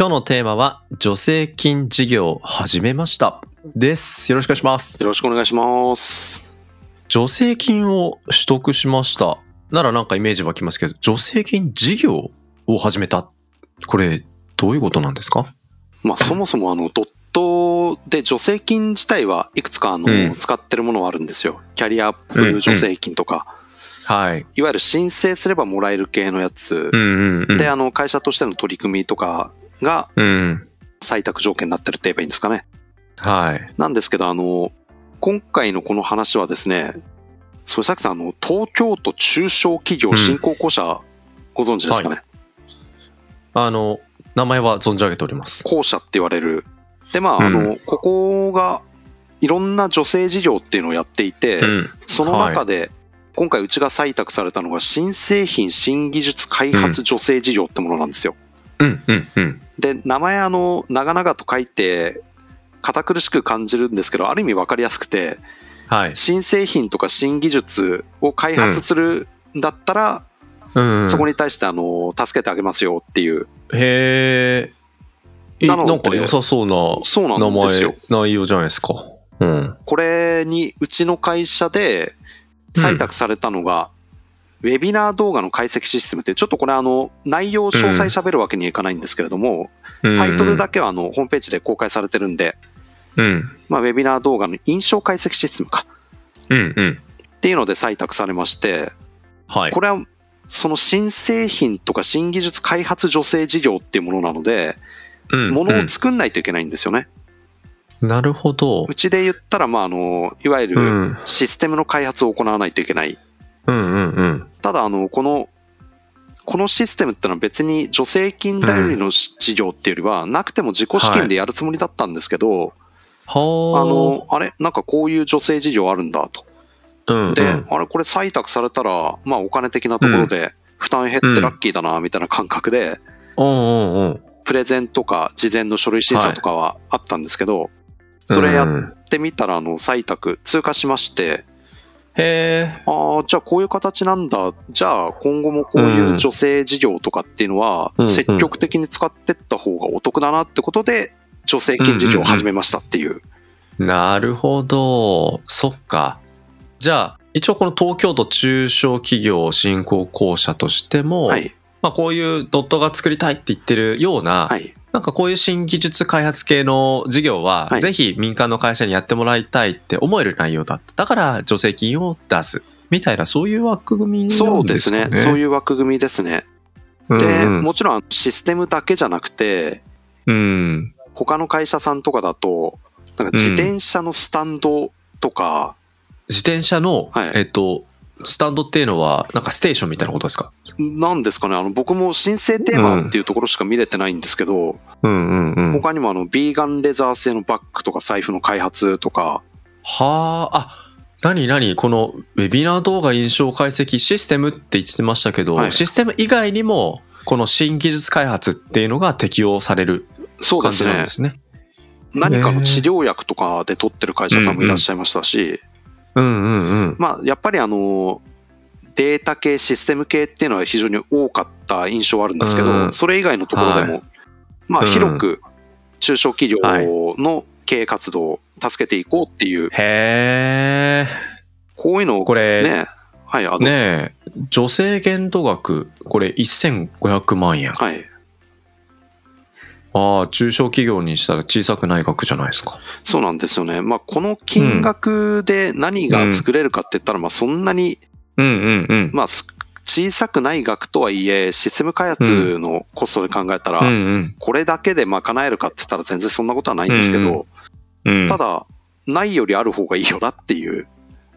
今日のテーマは、助成金事業を始めました。です。よろしくお願いします。よろしくお願いします。助成金を取得しました。ならなんかイメージ湧きますけど、助成金事業を始めた。これ、どういうことなんですか？まあ、そもそもあの、ドットで助成金自体はいくつかあの、うん使ってるものはあるんですよ。キャリアアップ助成金とか、はい。いわゆる申請すればもらえる系のやつう。んうんうん。で、あの、会社としての取り組みとかがうん。採択条件になってるって言えばいいんですかね。はい。なんですけど、あの、今回のこの話はですね、それさっきさん、あの、東京都中小企業振興公社、ご存知ですかね、あの、名前は存じ上げております。公社って言われる。で、まあ、あの、うここが、いろんな助成事業っていうのをやっていて、うん。その中で、今回うちが採択されたのが、新製品新技術開発助成事業ってものなんですよ。うんうんうん。で、名前あの、長々と書いて、堅苦しく感じるんですけど、ある意味わかりやすくて、はい。新製品とか新技術を開発するんだったら、うん、うん。そこに対してあの、助けてあげますよっていう。へえ。え、なんか良さそうなそうな名んですよ前。、内容じゃないですか。うん。これに、うちの会社で採択されたのが、ウェビナー動画の解析システムって、ちょっとこれあの、内容詳細喋るわけにはいかないんですけれども、タイトルだけはあの、ホームページで公開されてるんで、うん。まあ、ウェビナー動画の印象解析システムか。うんうん。っていうので採択されまして、はい。これは、その新製品とか新技術開発助成事業っていうものなので、うんものを作んないといけないんですよね。うんなるほどう。ちで言ったら、まあ、あの、いわゆうるん。システムの開発を行わないといけない。うんうんうん。ただ、あの、この、このシステムってのは別に助成金頼りの事業っていうよりは、なくても自己資金でやるつもりだったんですけど、はあの、あれなんかこういう助成事業あるんだと。うんうん、で、あれこれ採択されたら、まあお金的なところで負担減ってラッキーだな、みたいな感覚で。プレゼンとか事前の書類審査とかはあったんですけど、それやうんってみたら、あの、採択通過しまして、へえ。ああ、じゃあこういう形なんだ。じゃあ今後もこういう助成事業とかっていうのはうん積極的に使ってった方がお得だなってことで、助成金事業を始めましたっていう。なるほど。そっか。じゃあ、一応この東京都中小企業振興公社としても、はい。まあこういうドットが作りたいって言ってるような、はい。なんかこういう新技術開発系の事業は、はいぜひ民間の会社にやってもらいたいって思える内容だった。だから助成金を出す。みたいな、そういう枠組みなんですかね。そうですね。そういう枠組みですね。うんで、うんもちろんシステムだけじゃなくて、うん。他の会社さんとかだと、なんか自転車のスタンドとか、自転車の、はいえっと、スタンドっていうのは、なんかステーションみたいなことですか？なんですかね、あの、僕も申請テーマっていうところしか見れてないんですけど、うんうんうん。他にもあの、ビーガンレザー製のバッグとか財布の開発とか、はあ、あ、なになにこのウェビナー動画印象解析システムって言ってましたけど、はい。システム以外にも、この新技術開発っていうのが適用される感じなんそうですね。で。すね。何かの治療薬とかで取ってる会社さんもいらっしゃいましたし、うんうんうん。まあ、やっぱりあの、データ系、システム系っていうのは非常に多かった印象はあるんですけど、うんそれ以外のところでも、はまあ、うん広く中小企業の経営活動を助けていこうっていう、へえ。こういうのをこれ、ね、はい、あねえ、女性限度額、これ1500万円。はい。ああ、中小企業にしたら小さくない額じゃないですか。そうなんですよね。まあ、この金額で何が作れるかって言ったら、まあ、そんなに、うんうんうん。まあ、す小さくない額とはいえ、システム開発のコストで考えたら、うんうんこれだけで賄えるかって言ったら全然そんなことはないんですけど、うん。ただ、ないよりある方がいいよなっていう。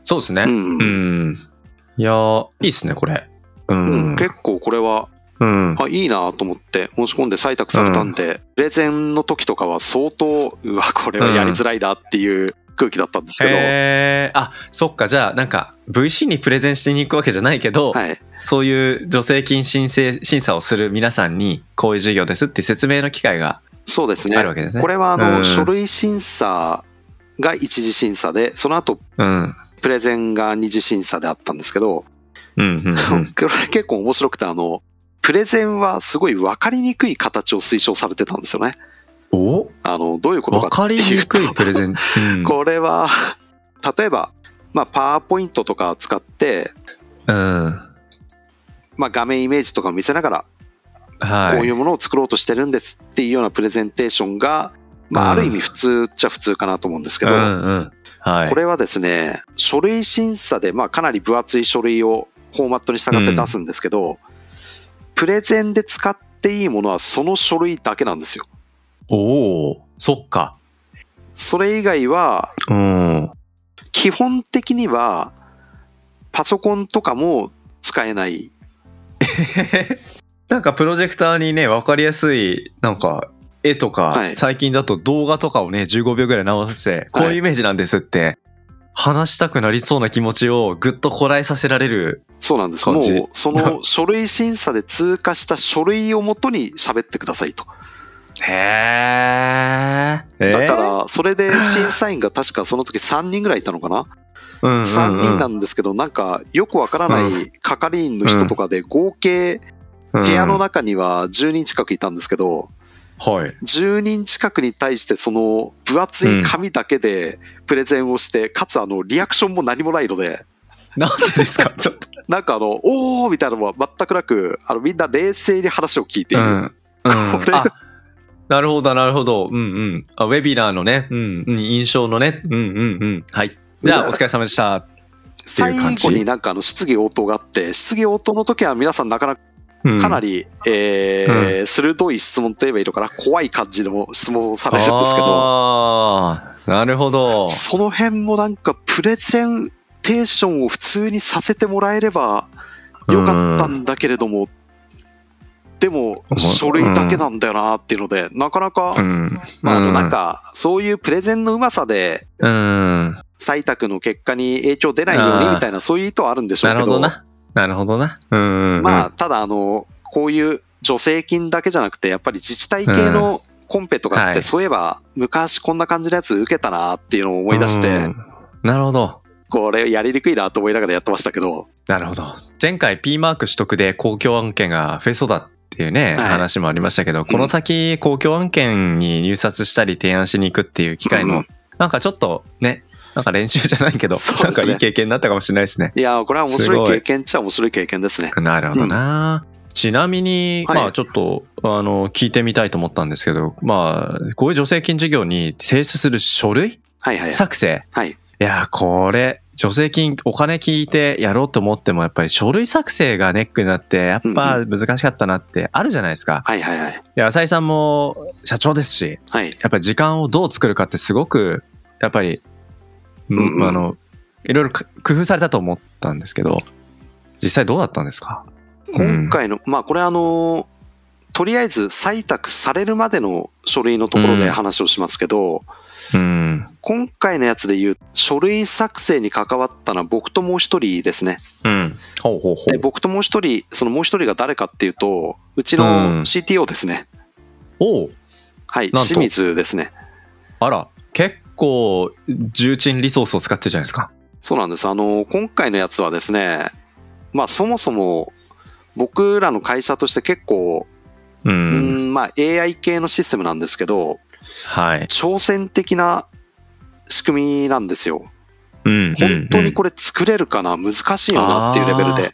そうですね。ううんん。いやー、いいっすね、これ。うん。うん結構これはうん。あ、いいなと思って申し込んで採択されたんで、プレゼンの時とかは相当、うわ、これはやりづらいなっていう空気だったんですけど、へーあ、そっか、じゃあ、なんか、VC にプレゼンしてに行くわけじゃないけど、はい。そういう助成金申請、審査をする皆さんに、こういう事業ですって説明の機会がそうですね。あるわけですね。これはあの、うん書類審査が一次審査で、その後、うん。プレゼンが二次審査であったんですけど、うん、うん、うん。これ結構面白くて、あの、プレゼンはすごい分かりにくい形を推奨されてたんですよね。お？あの、どういうことわかかっていうとりにくいプレゼン。うん。これは、例えば、まあ、パワーポイントとかを使って、うん。まあ、画面イメージとかを見せながら、はい。こういうものを作ろうとしてるんですっていうようなプレゼンテーションが、まあ、ある意味普通っちゃ普通かなと思うんですけど、うん、うん。はい。これはですね、書類審査で、まあ、かなり分厚い書類をフォーマットに従って出すんですけど、プレゼンで使っていいものはその書類だけなんですよ。おおそっか。それ以外は、うん。基本的には、パソコンとかも使えない。なんかプロジェクターにね、わかりやすい、なんか、絵とか、はい最近だと動画とかをね、15秒ぐらい直して、こういうイメージなんですって、話したくなりそうな気持ちをぐっとこらえさせられる。そうなんです。もう、その書類審査で通過した書類をもとに喋ってくださいと。へえ。だから、それで審査員が確かその時3人ぐらいいたのかな？ら、うんうんうん、3人なんですけど、なんかよくわからない係員の人とかで合計部部屋の中には10人近くいたんですけど、はい。10人近くに対してその分厚い紙だけでプレゼンをして、かつあのリアクションも何もないので、なんでですか？ちょっと。なんかあの、おーみたいなのは全くなく、あのみんな冷静に話を聞いている。うん。うんこれあなるほど、なるほど。うんうん。あウェビナーのね、うん、うん印象のね。うんうんうん。はい。じゃあ、お疲れ様でした。最後になんかあの質疑応答があって、質疑応答の時は皆さんなかなかうんかなり、えー鋭い質問といえばいいのかな、怖い感じでも質問をされるんですけど、ああ、なるほど。その辺もなんかプレゼンテーションを普通にさせてもらえればよかったんだけれども、でも書類だけなんだよなっていうので、なかなか、うん。まあ、あのうんなんかそういうプレゼンのうまさでうん。採択の結果に影響出ないようにみたいなそういう意図はあるんでしょうけど、なるほどな。なるほどな。うんうん。まあ、ただあの、こういう助成金だけじゃなくて、やっぱり自治体系のコンペとかって、はいそういえば昔こんな感じのやつ受けたなっていうのを思い出して、うんなるほど。これやりにくいなと思いながらやってましたけど、なるほど。前回 P マーク取得で公共案件が増えそうだっていうね、はい話もありましたけど、この先公共案件に入札したり提案しに行くっていう機会の、うんなんかちょっとね、なんか練習じゃないけど、ねなんかいい経験になったかもしれないですね。いやー、これは面白い経験っちゃ面白い経験ですね。なるほどな。ちなみに、はいまあちょっと、あの、聞いてみたいと思ったんですけど、まあ、こういう助成金事業に提出する書類？はいはい。作成？はい。いやー、これ、助成金、お金聞いてやろうと思っても、やっぱり書類作成がネックになって、やっぱ難しかったなってあるじゃないですか。はいはいはい。いや、浅井さんも社長ですし、はい。やっぱり時間をどう作るかってすごく、やっぱり、うんうんうんあの、いろいろか工夫されたと思ったんですけど、実際どうだったんですか？今回の、まあこれあの、とりあえず採択されるまでの書類のところで話をしますけど、うん。今回のやつで言う書類作成に関わったのは僕ともう一人ですね。うん。ほうほうほで、う。僕ともう一人、そのもう一人が誰かっていうと、うちうんの CTO ですね。おうはい、なんと清水ですね。あら、結構、重鎮リソースを使ってるじゃないですか。そうなんです。あの、今回のやつはですね、まあそもそも僕らの会社として結構、う。うんん、まあ AI 系のシステムなんですけど、はい。挑戦的な仕組みなんですよ。うん。本当にこれ作れるかな？難しいよなっていうレベルで。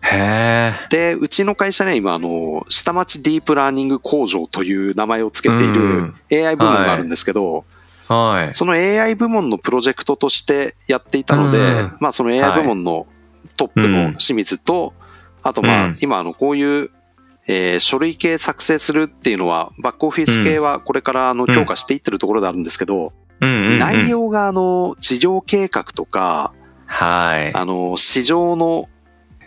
へえ。で、うちの会社ね、今、あの、下町ディープラーニング工場という名前を付けていうるん AI 部門があるんですけど、はい。その AI 部門のプロジェクトとしてやっていたので、うんまあその AI 部門のトップの清水と、あとまあうん。今あのこういう、えー書類系作成するっていうのはバックオフィス系はこれからあの強化していってるところであるんですけど、うん。うんうん内容があの事業計画とか、はい。あの市場の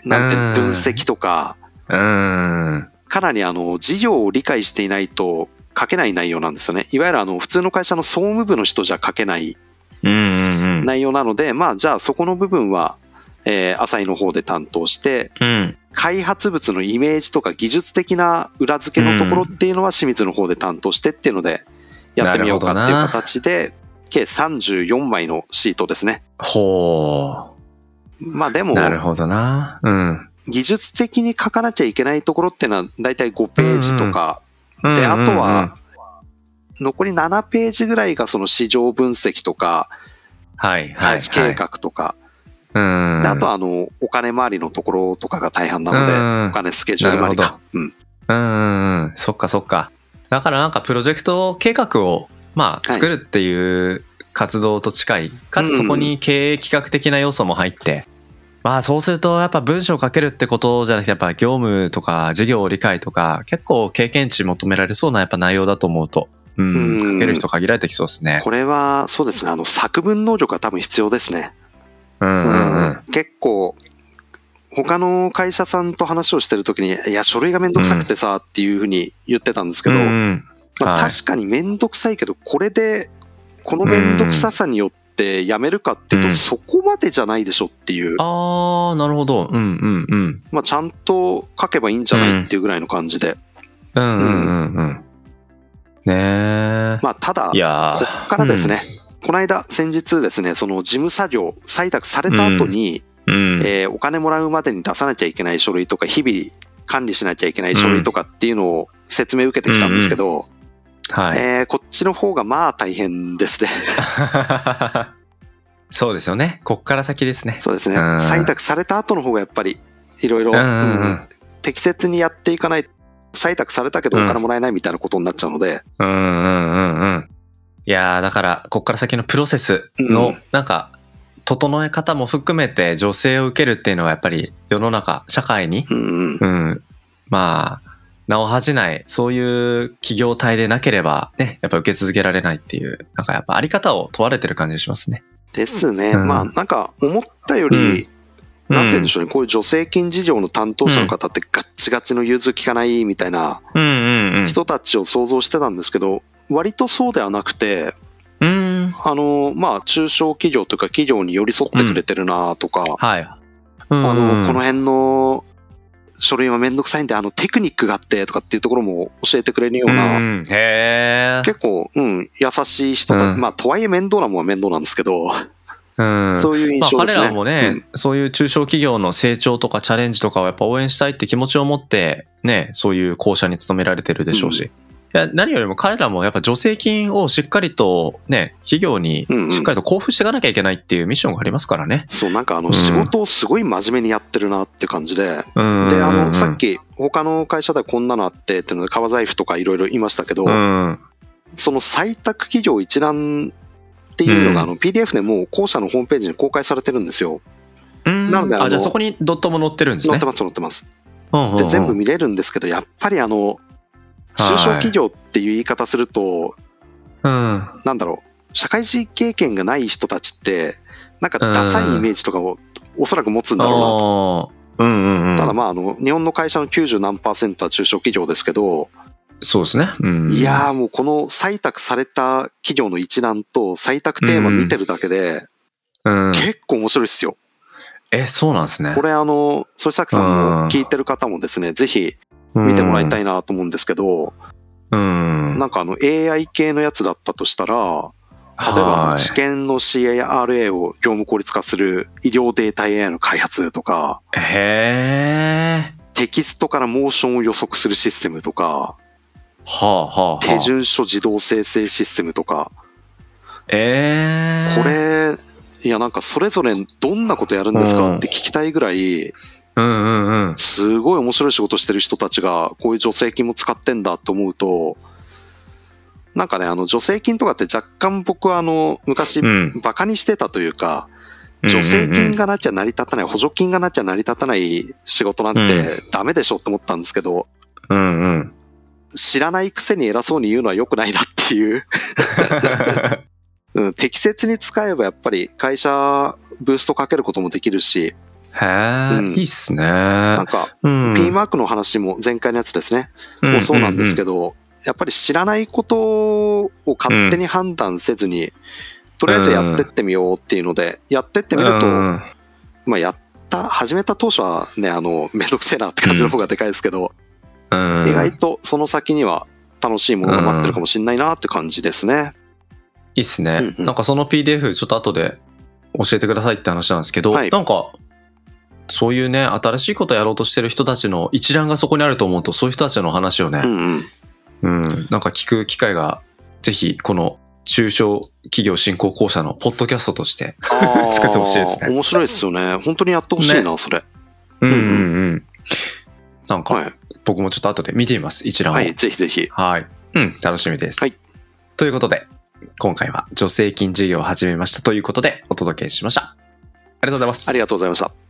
なんて分析とか、うん。かなりあの、事業を理解していないと書けない内容なんですよね。いわゆるあの、普通の会社の総務部の人じゃ書けないうんうんうん。内容なので、まあ、じゃあそこの部分は、えー、浅井の方で担当して、うん。開発物のイメージとか技術的な裏付けのところっていうのは清水の方で担当してっていうので、やってみようかっていう形で、計34枚のシートですね。ほまあでもう。、なるほどな。うん。技術的に書かなきゃいけないところっていうのは大体5ページとか、うんで、あとは、、残り7ページぐらいがその市場分析とか、はい、はい。計画とか、うん。であとはあの、お金回りのところとかが大半なので、うんお金スケジュール回りか。うん。うんうんうん。そっかそっか。だからなんかプロジェクト計画を、まあ、はい作るっていう活動と近い。かつそこに経営企画的な要素も入って。まあそうするとやっぱ文章を書けるってことじゃなくてやっぱ業務とか事業理解とか結構経験値求められそうなやっぱ内容だと思うと。うん。うん書ける人限られてきそうですね。これは、そうですね、あの、作文能力が多分必要ですね。うんうんうん。結構、他の会社さんと話をしてるときに、いや、書類がめんどくさくてさ、っていうふうに言ってたんですけど、まあ、はい確かにめんどくさいけど、これで、このめんどくささによってやめるかっていうと、うんそこまでじゃないでしょっていう、ああ、なるほど。うんうんうん。まあ、ちゃんと書けばいいんじゃないっていうぐらいの感じで。うんうんうんうん。ねえ。まあ、ただい、やーこっからですね、この間、先日ですね、その事務作業、採択された後に、うん。えーお金もらうまでに出さなきゃいけない書類とか、日々管理しなきゃいけない書類とかっていうのを説明受けてきたんですけど、はい。えーこっちの方がまあ大変ですね。そうですよね。こっから先ですね。そうですね。うん採択された後の方がやっぱり、いろいろ適切にやっていかない、採択されたけどお金もらえないみたいなことになっちゃうので、うんうんうんうん。いやーだから、こっから先のプロセスうのん、なんか、整え方も含めて女性を受けるっていうのはやっぱり世の中、社会に、うんうんうん、まあ、名を恥じない、そういう企業体でなければね、やっぱ受け続けられないっていう、なんかやっぱあり方を問われてる感じがしますね。ですね。うんまあ、なんか思ったより、うんなんて言うんでしょうね、こういう助成金事業の担当者の方ってガッチガチの融通きかないみたいなうんうんうん。人たちを想像してたんですけど、割とそうではなくて、うん。あの、まあ、中小企業というか企業に寄り添ってくれてるなとか、はい。あの、この辺の書類はめんどくさいんで、あの、テクニックがあってとかっていうところも教えてくれるような、うん。結構、うん、優しい人うんまあ、とはいえ面倒なもんは面倒なんですけど、うん。そういう印まあ、象ですね。彼らもね、そういう中小企業の成長とかチャレンジとかをやっぱ応援したいって気持ちを持って、ね、そういう校舎に勤められてるでしょうし。や何よりも彼らもやっぱ助成金をしっかりとね、企業にうんうんしっかりと交付していかなきゃいけないっていうミッションがありますからね。そう、なんかあの、うん仕事をすごい真面目にやってるなって感じで、うん。で、あの、うんさっき、他の会社ではこんなのあってっていうので、革財布とかいろいろ言いましたけど、うん。その採択企業一覧っていうのが、うんあの、PDF でもう校舎のホームページに公開されてるんですよ。うんなのであのあ、じゃあそこにドットも載ってるんですね。載ってます、載ってます。うんうんうんで、全部見れるんですけど、やっぱりあの、中小企業っていう言い方すると、うん。なんだろう、社会人経験がない人たちって、なんかダサいイメージとかをおそらく持つんだろうなと。うんうんうん。ただまあ、あの、日本の会社の90何パーセントは中小企業ですけど、そうですね。うん。いやーもうこの採択された企業の一覧と採択テーマ見てるだけで、うん。結構面白いですよ。え、そうなんですね。これあの、そさきさんも聞いてる方もですね、ぜひ見てもらいたい。いなと思うんですけど、うん。なんかあの AI 系のやつだったとしたら、例えば治験の CARA を業務効率化する医療データ AI の開発とか、へえ。テキストからモーションを予測するシステムとか、はあはあはあ。手順書自動生成システムとか、ええ。こ、れ、いやなんかそれぞれどんなことやるんですかって聞きたいぐらい、うんうんうん。すごい面白い仕事してる人たちがこういう助成金も使ってんだと思うと、なんかね、あの助成金とかって若干僕はあの昔うん。バカにしてたというか、助成金がなきゃ成り立たない、補助金がなきゃ成り立たない仕事なんてダメでしょって思ったんですけど、うんうん。知らないくせに偉そうに言うのは良くないなっていう、うん、適切に使えばやっぱり会社ブーストかけることもできるし、へえ、うんいいっすね。なんか、うん。P マークの話も前回のやつですね。もうそうなんですけど、やっぱり知らないことを勝手に判断せずに、とりあえずやってってみようっていうので、やってってみると、うんまあやった、始めた当初はね、あの、めんどくせえなって感じの方がでかいですけど、うん意外とその先には楽しいものが待ってるかもしれないなって感じですね。いいっすね。うんうんなんかその PDF ちょっと後で教えてくださいって話なんですけど、はいなんか、そういうね、新しいことやろうとしてる人たちの一覧がそこにあると思うと、そういう人たちの話をねう、んうん。うん、なんか聞く機会が、ぜひ、この中小企業振興公社のポッドキャストとして、作ってほしいですね面白いですよね。本当にやってほしいな、それ。うんうんうん。なんはか、い。僕もちょっと後で見てみます、一覧を。はい、ぜひぜひ。はい。うん、楽しみです。はい。ということで、今回は助成金事業を始めましたということでお届けしました。ありがとうございます。ありがとうございました。